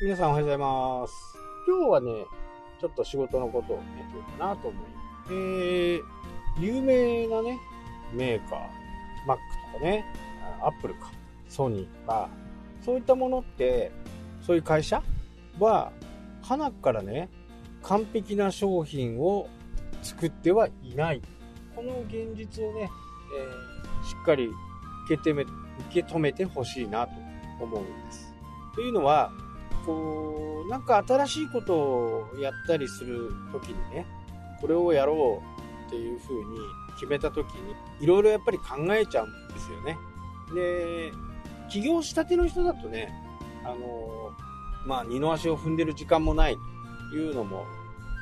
皆さんおはようございます。今日はね、ちょっと仕事のことをね、言おうかなと思います。えー、有名なね、メーカー、Mac とかね、Apple か、ソニーか、そういったものって、そういう会社は、花からね、完璧な商品を作ってはいない。この現実をね、えーしっかり受け止め、受け止めてほしいなと思うんです。というのは、こう、なんか新しいことをやったりするときにね、これをやろうっていうふうに決めたときに、いろいろやっぱり考えちゃうんですよね。で、起業したての人だとね、あの、まあ、二の足を踏んでる時間もないというのも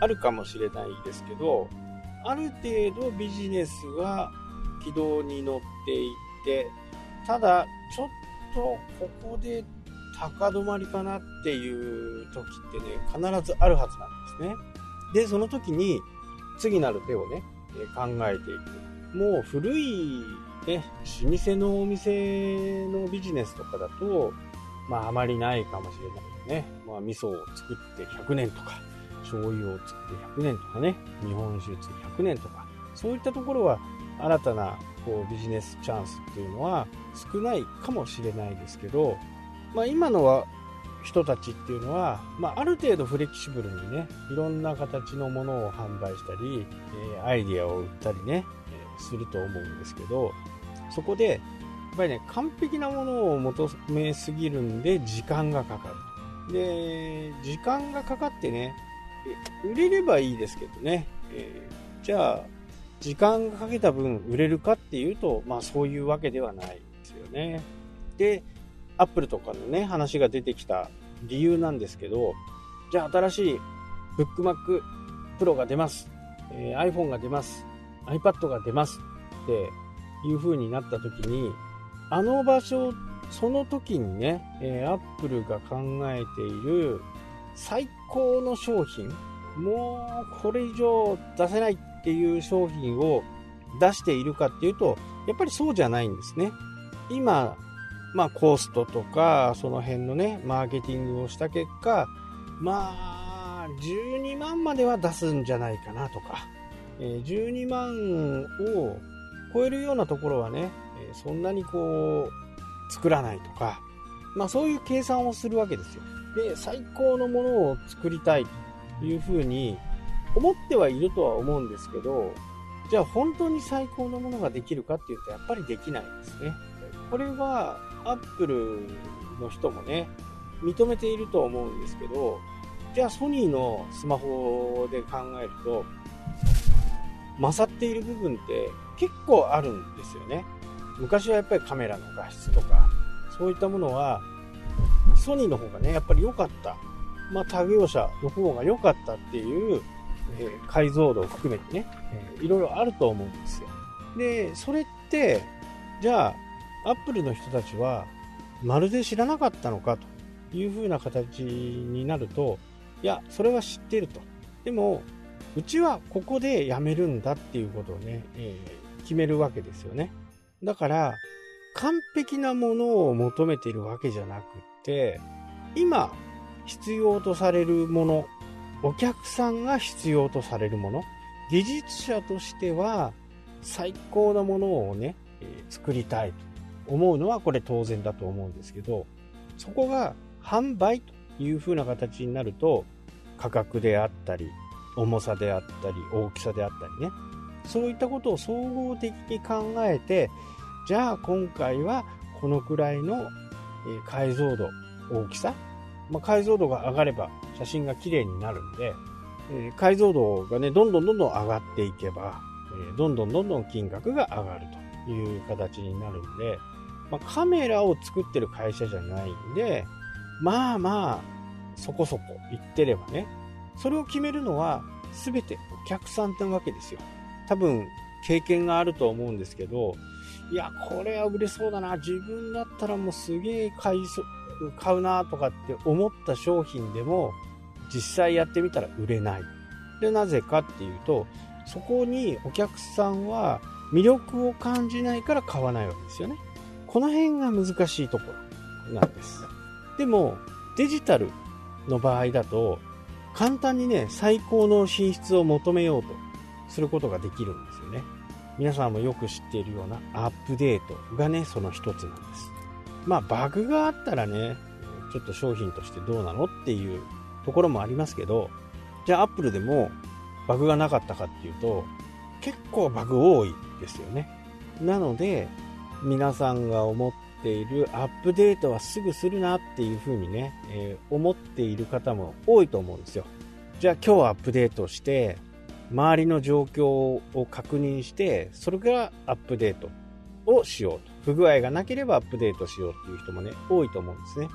あるかもしれないですけど、ある程度ビジネスが軌道に乗っていって、ただ、ちょっとここで高止まりかなっていう時ってね、必ずあるはずなんですね。で、その時に次なる手をね、考えていく。もう古い、ね、老舗のお店のビジネスとかだと、まああまりないかもしれないね。まあ味噌を作って100年とか、醤油を作って100年とかね、日本酒作って100年とか、そういったところは新たなこうビジネスチャンスっていうのは少ないかもしれないですけど、まあ、今のは人たちっていうのは、まあ、ある程度フレキシブルにねいろんな形のものを販売したり、えアイディアを売ったりね、えすると思うんですけどそこでやっぱりね完璧なものを求めすぎるんで時間がかかるで時間がかかってね売れればいいですけどね、えーじゃあ時間がかけた分売れるかっていうと、まあそういうわけではないですよね。で、アップルとかのね、話が出てきた理由なんですけど、じゃあ新しい MacBook Pro が出ます。えー iPhone が出ます。iPad が出ますっていう風になった時に、あの場所、その時にね、えー、アップルが考えている最高の商品、もうこれ以上出せないっていう商品を出しているかっていうと、やっぱりそうじゃないんですね。今、まあコストとか、その辺のね、マーケティングをした結果、まあ、12万までは出すんじゃないかなとか、え12万を超えるようなところはね、そんなにこう、作らないとか、まあそういう計算をするわけですよ。で、最高のものを作りたいというふうに思ってはいるとは思うんですけど、じゃあ本当に最高のものができるかっていうとやっぱりできないですね。これはアップルの人もね、認めていると思うんですけど、じゃあソニーのスマホで考えると、勝っている部分って結構あるんですよね。昔はやっぱりカメラの画質とか、そういったものは、ソニーの方がね、やっぱり良かった。まあ他業者の方が良かったっていう、えー解像度を含めてね、えーいろいろあると思うんですよ。で、それって、じゃあ、アップルの人たちは、まるで知らなかったのかというふうな形になると、いや、それは知ってると。でも、うちはここでやめるんだっていうことをね、えー決めるわけですよね。だから、完璧なものを求めているわけじゃなくって、今、必要とされるもの、お客さんが必要とされるもの、技術者としては最高なものをね、えー作りたいと思うのはこれ当然だと思うんですけど、そこが販売という風な形になると、価格であったり、重さであったり、大きさであったりね、そういったことを総合的に考えて、じゃあ今回はこのくらいの解像度、大きさ、まあ、解像度が上がれば写真が綺麗になるんで、えー解像度がね、どんどんどんどん上がっていけば、えーどんどんどんどん金額が上がるという形になるんで、まあ、カメラを作ってる会社じゃないんで、まあまあ、そこそこ言ってればね、それを決めるのは全てお客さんなわけですよ。多分、経験があると思うんですけど、いや、これは売れそうだな、自分だったらもうすげえ買い買うなとかって思った商品でも、実際やってみたら売れない。で、なぜかっていうと、そこにお客さんは魅力を感じないから買わないわけですよね。この辺が難しいところなんです。でも、デジタルの場合だと、簡単にね、最高の品質を求めようとすることができるんですよね。皆さんもよく知っているようなアップデートがね、その一つなんです。まあ、バグがあったらね、ちょっと商品としてどうなのっていうところもありますけど、じゃあアップルでもバグがなかったかっていうと、結構バグ多いですよね。なので、皆さんが思っているアップデートはすぐするなっていうふうにね、えー、思っている方も多いと思うんですよ。じゃあ今日アップデートして、周りの状況を確認して、それからアップデートをしようと。不具合がなければアップデートしようっていう人もね、多いと思うんですね。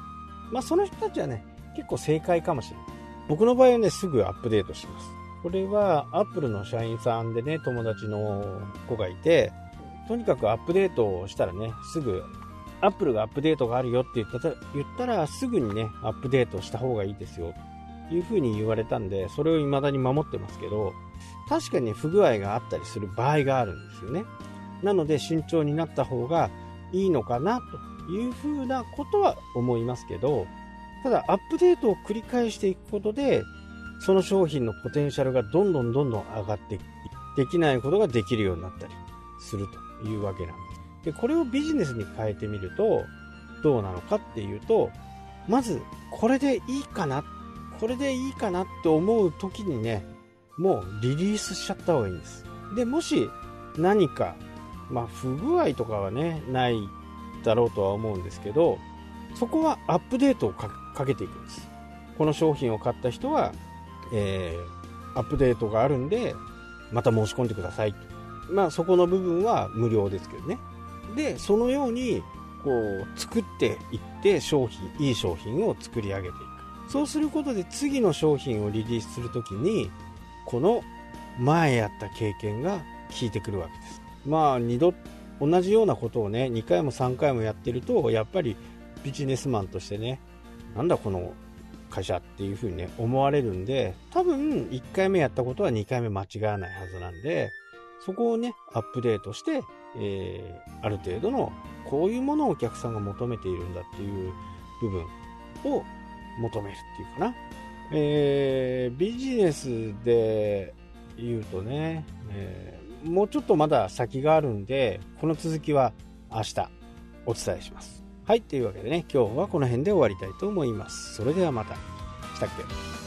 まあその人たちはね、結構正解かもしれない。僕の場合はね、すぐアップデートします。これはアップルの社員さんでね、友達の子がいて、とにかくアップデートをしたらね、すぐ、アップルがアップデートがあるよって言った言ったら、すぐにね、アップデートした方がいいですよ、というふうに言われたんで、それを未だに守ってますけど、確かに不具合があったりする場合があるんですよね。なので慎重になった方がいいのかなというふうなことは思いますけど、ただアップデートを繰り返していくことで、その商品のポテンシャルがどんどんどんどん上がっていき、できないことができるようになったりするというわけなんです。で、これをビジネスに変えてみると、どうなのかっていうと、まず、これでいいかな、これでいいかなって思う時にね、もうリリースしちゃった方がいいんです。で、もし何かまあ、不具合とかはね、ないだろうとは思うんですけど、そこはアップデートをかけていくんです。この商品を買った人は、えー、アップデートがあるんで、また申し込んでくださいと。まあ、そこの部分は無料ですけどね。で、そのように、こう、作っていって、商品、いい商品を作り上げていく。そうすることで、次の商品をリリースするときに、この前やった経験が効いてくるわけです。まあ2度同じようなことをね2回も3回もやってるとやっぱりビジネスマンとしてねなんだこの会社っていう風にね思われるんで多分1回目やったことは2回目間違わないはずなんでそこをねアップデートして、えー、ある程度のこういうものをお客さんが求めているんだっていう部分を求めるっていうかな、えー、ビジネスで言うとね、えーもうちょっとまだ先があるんで、この続きは明日お伝えします。はい、というわけでね、今日はこの辺で終わりたいと思います。それではまた。したっけ？